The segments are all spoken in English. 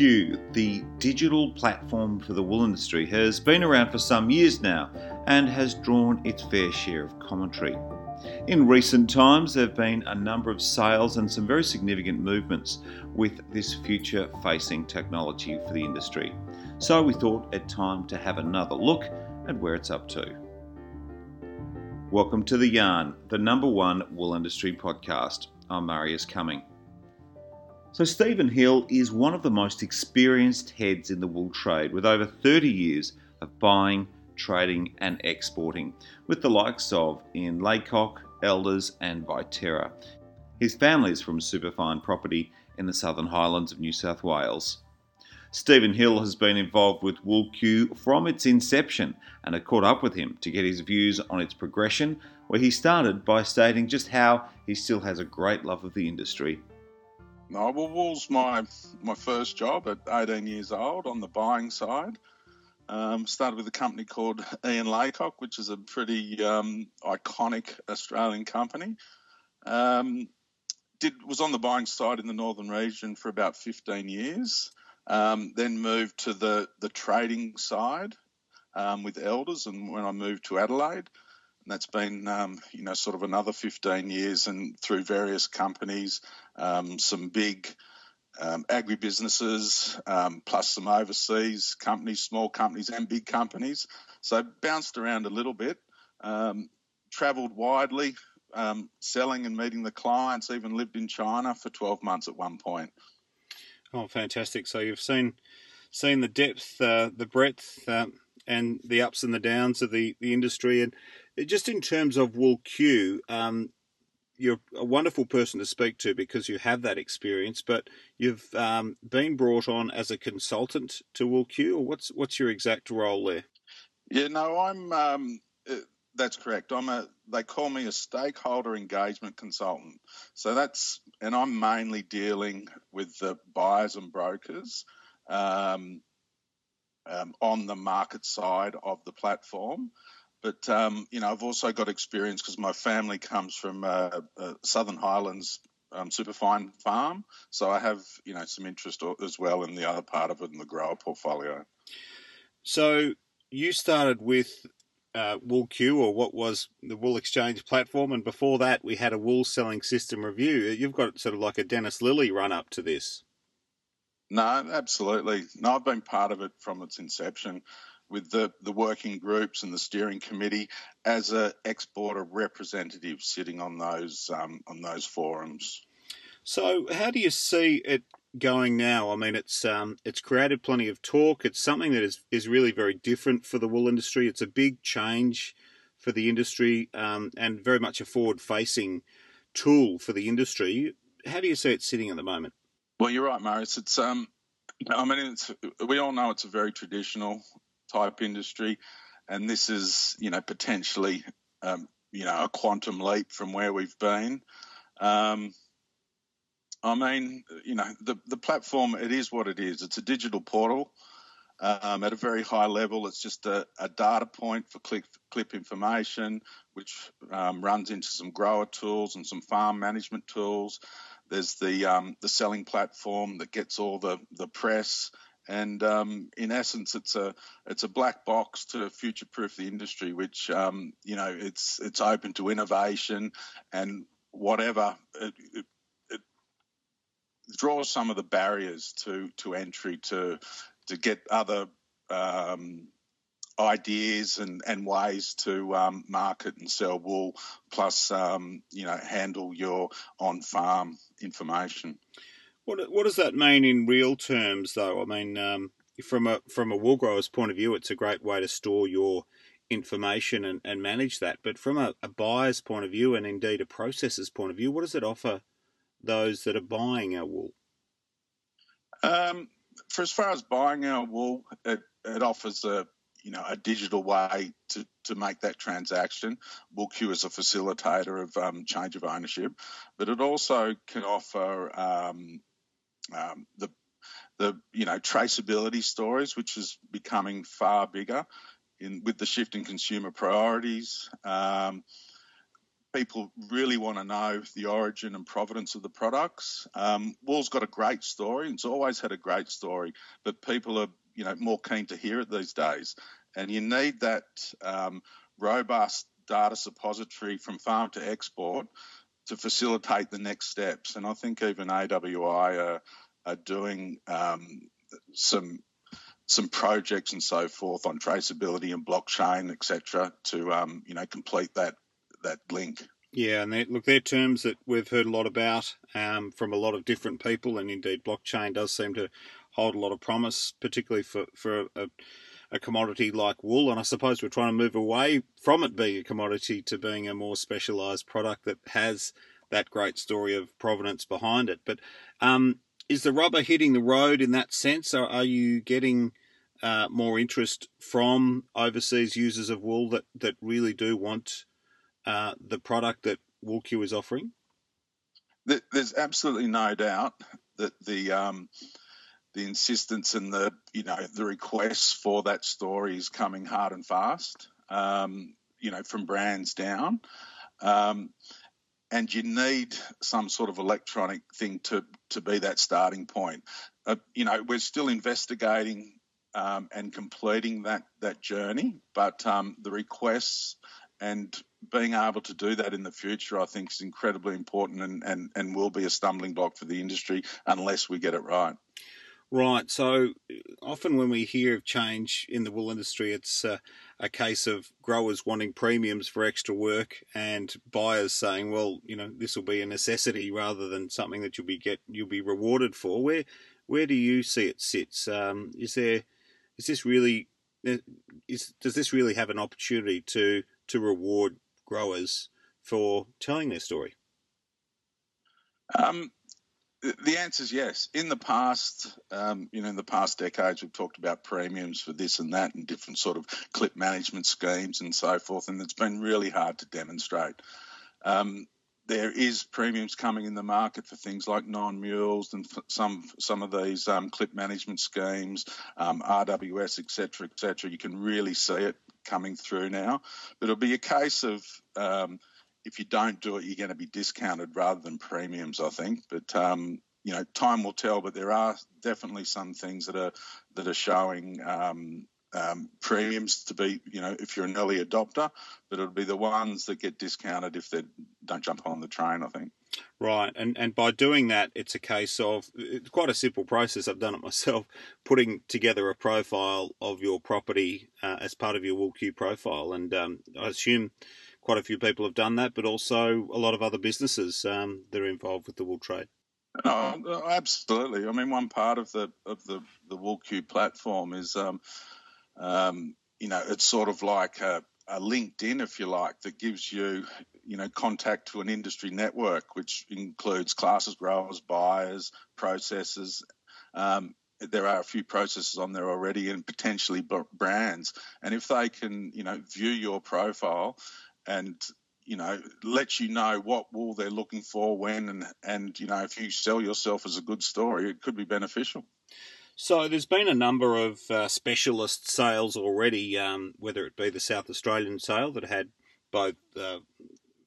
The digital platform for the wool industry, has been around for some years now and has drawn its fair share of commentary. In recent times, there have been a number of sales and some very significant movements with this future facing technology for the industry. So we thought it time to have another look at where it's up to. Welcome to The Yarn, the number one wool industry podcast. I'm Marius Cumming. So, Stephen Hill is one of the most experienced heads in the wool trade with over 30 years of buying, trading, and exporting with the likes of Ian Laycock, Elders, and Viterra. His family is from Superfine Property in the Southern Highlands of New South Wales. Stephen Hill has been involved with Wool WoolQ from its inception and I caught up with him to get his views on its progression, where he started by stating just how he still has a great love of the industry no, well, wool's my my first job at 18 years old on the buying side. Um, started with a company called Ian Laycock, which is a pretty um, iconic Australian company. Um, did was on the buying side in the northern region for about 15 years. Um, then moved to the the trading side um, with Elders, and when I moved to Adelaide, and that's been um, you know sort of another 15 years and through various companies um, some big um, agribusinesses um, plus some overseas companies small companies and big companies. So bounced around a little bit um, traveled widely um, selling and meeting the clients even lived in China for 12 months at one point. Oh fantastic. So you've seen seen the depth uh, the breadth uh, and the ups and the downs of the, the industry. And just in terms of WoolQ, um, you're a wonderful person to speak to because you have that experience, but you've um, been brought on as a consultant to WoolQ, or what's what's your exact role there? Yeah, no, I'm. Um, uh, that's correct. I'm a. They call me a stakeholder engagement consultant. So that's, and I'm mainly dealing with the buyers and brokers um, um, on the market side of the platform. But um, you know, I've also got experience because my family comes from uh, uh, Southern Highlands um, superfine farm, so I have you know some interest as well in the other part of it in the grower portfolio. So you started with uh, WoolQ, or what was the Wool Exchange platform, and before that we had a wool selling system review. You've got sort of like a Dennis Lillee run up to this. No, absolutely. No, I've been part of it from its inception with the, the working groups and the steering committee as an exporter representative sitting on those um, on those forums. So, how do you see it going now? I mean, it's um, it's created plenty of talk. It's something that is is really very different for the wool industry. It's a big change for the industry um, and very much a forward facing tool for the industry. How do you see it sitting at the moment? Well, you're right, Marius. It's um, I mean, it's, we all know it's a very traditional type industry, and this is you know potentially um, you know a quantum leap from where we've been. Um, I mean, you know, the the platform it is what it is. It's a digital portal. Um, at a very high level, it's just a, a data point for click, clip information, which um, runs into some grower tools and some farm management tools. There's the um, the selling platform that gets all the the press and um, in essence, it's a it's a black box to future-proof the industry, which um, you know it's it's open to innovation and whatever. It, it, it, draws some of the barriers to to entry to to get other um, ideas and, and ways to um, market and sell wool, plus um, you know handle your on farm information. What what does that mean in real terms, though? I mean, um, from a from a wool grower's point of view, it's a great way to store your information and, and manage that. But from a, a buyer's point of view, and indeed a processor's point of view, what does it offer those that are buying our wool? Um, for as far as buying our wool, it, it offers a you know a digital way to, to make that transaction. WoolQ is a facilitator of um, change of ownership, but it also can offer um, um, the the you know traceability stories, which is becoming far bigger in with the shift in consumer priorities. Um, people really want to know the origin and provenance of the products. Um, wool's got a great story. It's always had a great story, but people are you know more keen to hear it these days. And you need that um, robust data suppository from farm to export to facilitate the next steps. And I think even AWI are, are doing um, some some projects and so forth on traceability and blockchain, etc., to um, you know complete that that link. Yeah, and they, look, they're terms that we've heard a lot about um, from a lot of different people, and indeed, blockchain does seem to hold a lot of promise, particularly for for a, a commodity like wool. And I suppose we're trying to move away from it being a commodity to being a more specialised product that has that great story of provenance behind it. But um, is the rubber hitting the road in that sense? Or are you getting uh, more interest from overseas users of wool that, that really do want uh, the product that WoolQ is offering? There's absolutely no doubt that the um, the insistence and the you know the requests for that story is coming hard and fast. Um, you know, from brands down. Um, and you need some sort of electronic thing to to be that starting point. Uh, you know, we're still investigating um, and completing that that journey, but um, the requests and being able to do that in the future, I think, is incredibly important and, and, and will be a stumbling block for the industry unless we get it right. Right. So often when we hear of change in the wool industry, it's uh, a case of growers wanting premiums for extra work and buyers saying, "Well, you know, this will be a necessity rather than something that you'll be get you'll be rewarded for." Where where do you see it sits? Um, is there is this really uh, is does this really have an opportunity to to reward growers for telling their story? Um, the answer is yes. In the past, um, you know, in the past decades, we've talked about premiums for this and that and different sort of clip management schemes and so forth, and it's been really hard to demonstrate. Um, there is premiums coming in the market for things like non-mules and some some of these um, clip management schemes, um, RWS, etc., etc. You can really see it coming through now, but it'll be a case of um, if you don't do it, you're going to be discounted rather than premiums, I think. But um, you know, time will tell. But there are definitely some things that are that are showing um, um, premiums to be, you know, if you're an early adopter. But it'll be the ones that get discounted if they don't jump on the train. I think. Right, and and by doing that, it's a case of it's quite a simple process. I've done it myself, putting together a profile of your property uh, as part of your WoolQ profile, and um, I assume quite a few people have done that, but also a lot of other businesses um, that are involved with the wool trade. Oh, absolutely. I mean, one part of the of the the WoolQ platform is, um, um, you know, it's sort of like a, a, LinkedIn, if you like, that gives you, you know, contact to an industry network, which includes classers, growers, buyers, processors. Um, there are a few processes on there already, and potentially brands. And if they can, you know, view your profile and you know lets you know what wool they're looking for when and and you know if you sell yourself as a good story it could be beneficial. So there's been a number of uh, specialist sales already um, whether it be the south australian sale that had both uh,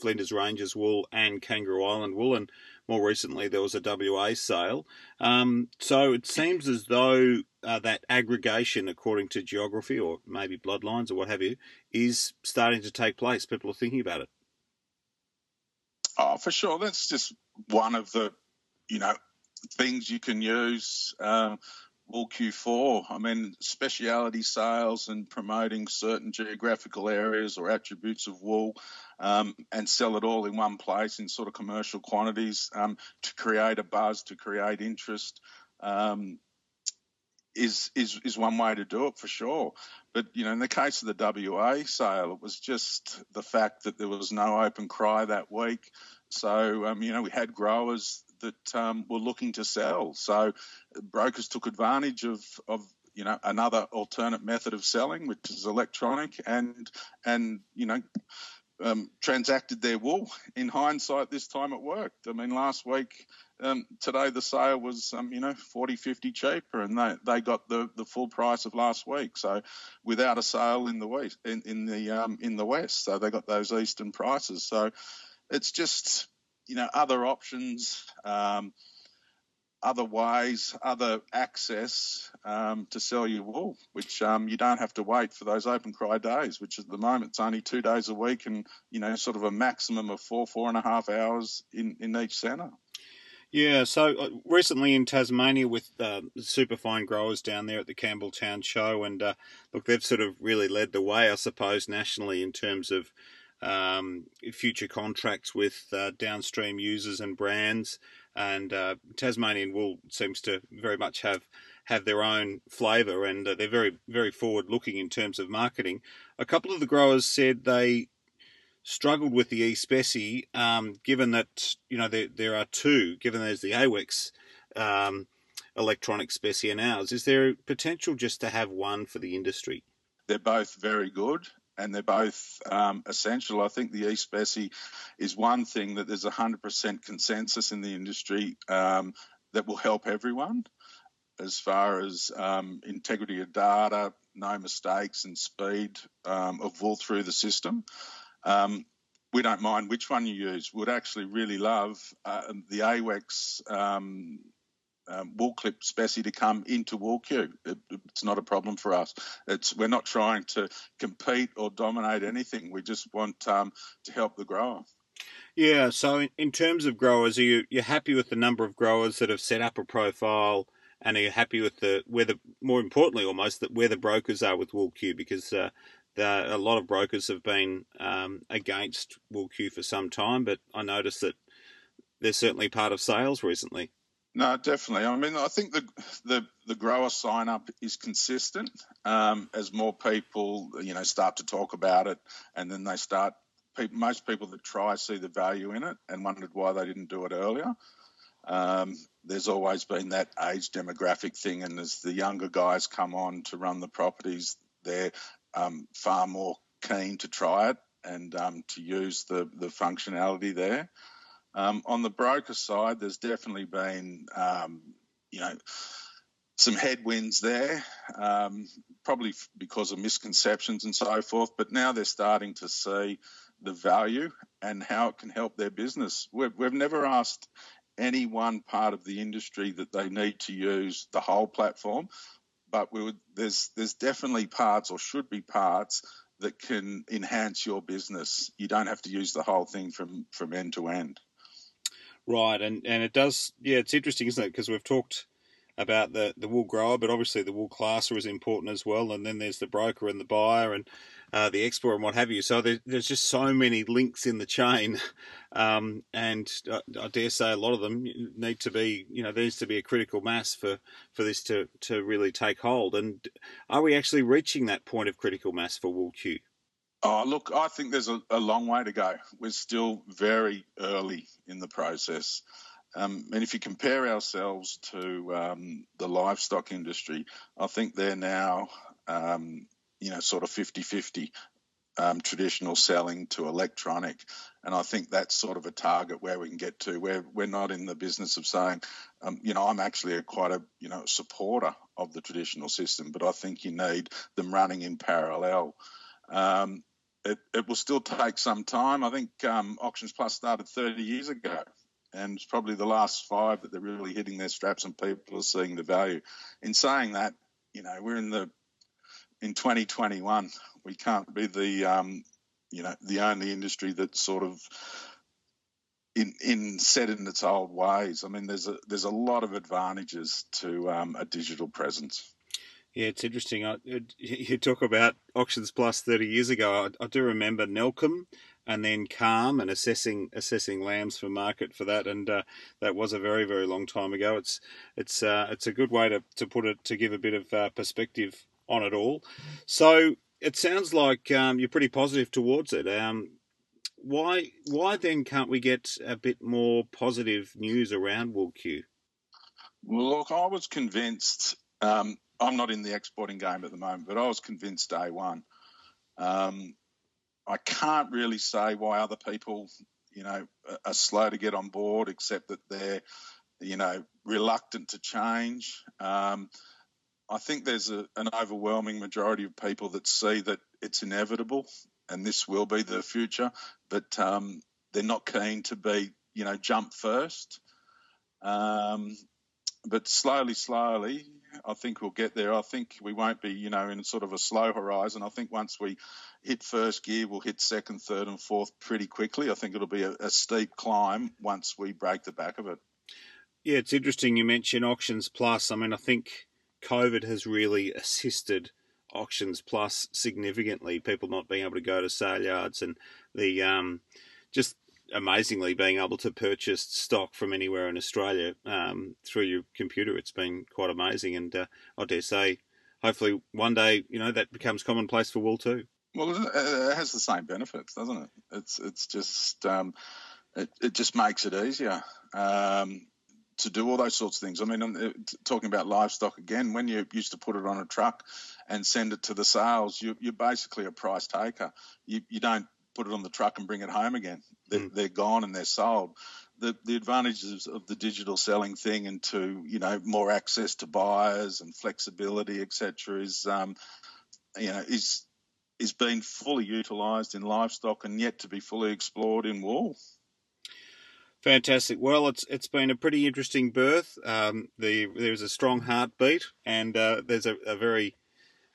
flinders ranges wool and kangaroo island wool and more recently there was a wa sale. Um, so it seems as though uh, that aggregation according to geography or maybe bloodlines or what have you is starting to take place. People are thinking about it. Oh, for sure. That's just one of the, you know, things you can use. WoolQ for. I mean, speciality sales and promoting certain geographical areas or attributes of wool um, and sell it all in one place in sort of commercial quantities um, to create a buzz, to create interest. Um, is is is one way to do it for sure. But you know, in the case of the WA sale, it was just the fact that there was no open cry that week. So um, you know, we had growers that um, were looking to sell. So brokers took advantage of of you know another alternate method of selling, which is electronic, and and you know um, transacted their wool. In hindsight, this time it worked. I mean, last week, um, today the sale was, um, you know, 40, 50 cheaper, and they, they got the, the full price of last week. So, without a sale in the west, in, in the um, in the west, so they got those eastern prices. So, it's just you know other options. Um, other ways, other access um, to sell your wool, which um, you don't have to wait for those open cry days, which at the moment it's only two days a week and, you know, sort of a maximum of four, four and a half hours in, in each centre. Yeah, so uh, recently in Tasmania with uh, superfine growers down there at the Campbell Town show, and uh, look, they've sort of really led the way, I suppose, nationally in terms of um, future contracts with uh, downstream users and brands and uh, Tasmanian wool seems to very much have have their own flavour, and uh, they're very very forward looking in terms of marketing. A couple of the growers said they struggled with the e um, given that you know there there are two, given there's the AWEX um, electronic specie and ours. Is there potential just to have one for the industry? They're both very good and they're both um, essential. I think the eSpeci is one thing that there's 100% consensus in the industry um, that will help everyone as far as um, integrity of data, no mistakes, and speed um, of all through the system. Um, we don't mind which one you use. We'd actually really love uh, the AWEX um, um, wool clip specie to come into WoolQ. It, it's not a problem for us. It's we're not trying to compete or dominate anything. We just want um, to help the grower. Yeah. So in, in terms of growers, are you you're happy with the number of growers that have set up a profile? And are you happy with the where the more importantly almost that where the brokers are with WoolQ because uh, the, a lot of brokers have been um, against WoolQ for some time, but I noticed that they're certainly part of sales recently. No, definitely. I mean, I think the the, the grower sign up is consistent um, as more people, you know, start to talk about it, and then they start. Most people that try see the value in it and wondered why they didn't do it earlier. Um, there's always been that age demographic thing, and as the younger guys come on to run the properties, they're um, far more keen to try it and um, to use the the functionality there. Um, on the broker side, there's definitely been, um, you know, some headwinds there, um, probably because of misconceptions and so forth. But now they're starting to see the value and how it can help their business. We've, we've never asked any one part of the industry that they need to use the whole platform, but would, there's there's definitely parts or should be parts that can enhance your business. You don't have to use the whole thing from from end to end. Right, and and it does. Yeah, it's interesting, isn't it? Because we've talked about the the wool grower, but obviously the wool classer is important as well. And then there's the broker and the buyer and uh, the exporter and what have you. So there, there's just so many links in the chain, um, and I, I, dare say a lot of them need to be. You know, there needs to be a critical mass for for this to to really take hold. And are we actually reaching that point of critical mass for WoolQ? Oh, look, I think there's a, a, long way to go. We're still very early in the process. Um, and if you compare ourselves to um, the livestock industry, I think they're now, um, you know, sort of 50 50 um, traditional selling to electronic. And I think that's sort of a target where we can get to. Where we're not in the business of saying, um, you know, I'm actually a, quite a, you know, supporter of the traditional system, but I think you need them running in parallel. Um, it, it will still take some time. I think um, Auctions Plus started 30 years ago, and it's probably the last five that they're really hitting their straps and people are seeing the value. In saying that, you know, we're in the in 2021. We can't be the um, you know the only industry that's sort of in, in set in its old ways. I mean, there's a there's a lot of advantages to um, a digital presence. Yeah, it's interesting. I, you talk about Auctions Plus 30 years ago. I, I, do remember Nelcom and then Calm and assessing assessing lambs for market for that, and uh, that was a very very long time ago. It's it's uh, it's a good way to, to put it to give a bit of uh, perspective on it all. So it sounds like um, you're pretty positive towards it. Um, why why then can't we get a bit more positive news around WoolQ? Well, look, I was convinced um, I'm not in the exporting game at the moment, but I was convinced day one. Um, I can't really say why other people, you know, are slow to get on board, except that they're, you know, reluctant to change. Um, I think there's a, an overwhelming majority of people that see that it's inevitable and this will be the future. But um, they're not keen to be, you know, jump first. Um, but slowly, slowly, I think we'll get there. I think we won't be, you know, in sort of a slow horizon. I think once we hit first gear, we'll hit second, third, and fourth pretty quickly. I think it'll be a, a steep climb once we break the back of it. Yeah, it's interesting you mention Auctions Plus. I mean, I think COVID has really assisted Auctions Plus significantly. People not being able to go to sale yards and the um, just amazingly being able to purchase stock from anywhere in Australia um, through your computer. It's been quite amazing, and uh, I dare say, hopefully, one day you know that becomes commonplace for wool too. Well, it has the same benefits, doesn't it? It's it's just um, it, it just makes it easier. Um, to do all those sorts of things. I mean, talking about livestock again. When you used to put it on a truck and send it to the sales, you, are basically a price taker. You, you don't put it on the truck and bring it home again. They're, mm. they're gone and they're sold. The, the advantages of the digital selling thing and to you know more access to buyers and flexibility etc is um, you know is is being fully utilised in livestock and yet to be fully explored in wool. Fantastic. Well, it's it's been a pretty interesting birth. Um, the there's a strong heartbeat, and uh, there's a, a, very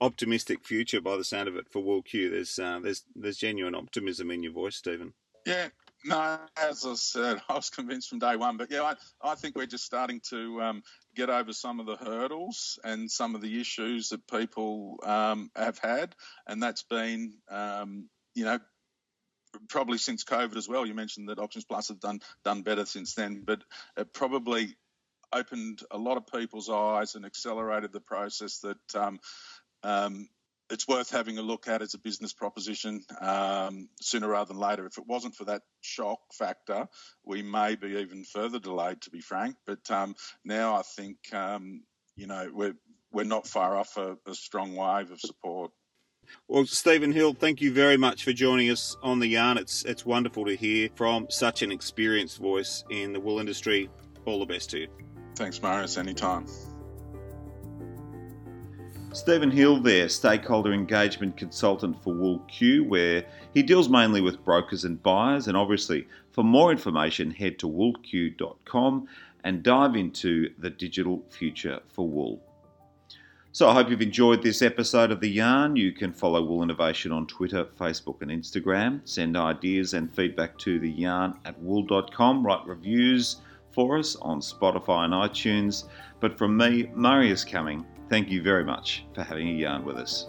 optimistic future by the sound of it for WoolQ. There's uh, there's there's genuine optimism in your voice, Stephen. Yeah, no, as I said, I was convinced from day one. But yeah, I, I think we're just starting to um, get over some of the hurdles and some of the issues that people um, have had, and that's been, um, you know, probably since COVID as well. You mentioned that Auctions Plus have done done better since then, but it probably opened a lot of people's eyes and accelerated the process that um, um, it's worth having a look at as a business proposition um, sooner rather than later. If it wasn't for that shock factor, we may be even further delayed, to be frank. But um, now I think um, you know we're we're not far off a, a strong wave of support. Well, Stephen Hill, thank you very much for joining us on the yarn. It's it's wonderful to hear from such an experienced voice in the wool industry. All the best to you. Thanks, Marius. Anytime. Stephen Hill there, stakeholder engagement consultant for WoolQ, where he deals mainly with brokers and buyers. And obviously, for more information, head to woolq.com and dive into the digital future for wool. So I hope you've enjoyed this episode of The Yarn. You can follow Wool Innovation on Twitter, Facebook, and Instagram. Send ideas and feedback to the yarn at wool.com. Write reviews for us on Spotify and iTunes. But from me, Marius Cumming, thank you very much for having a yarn with us.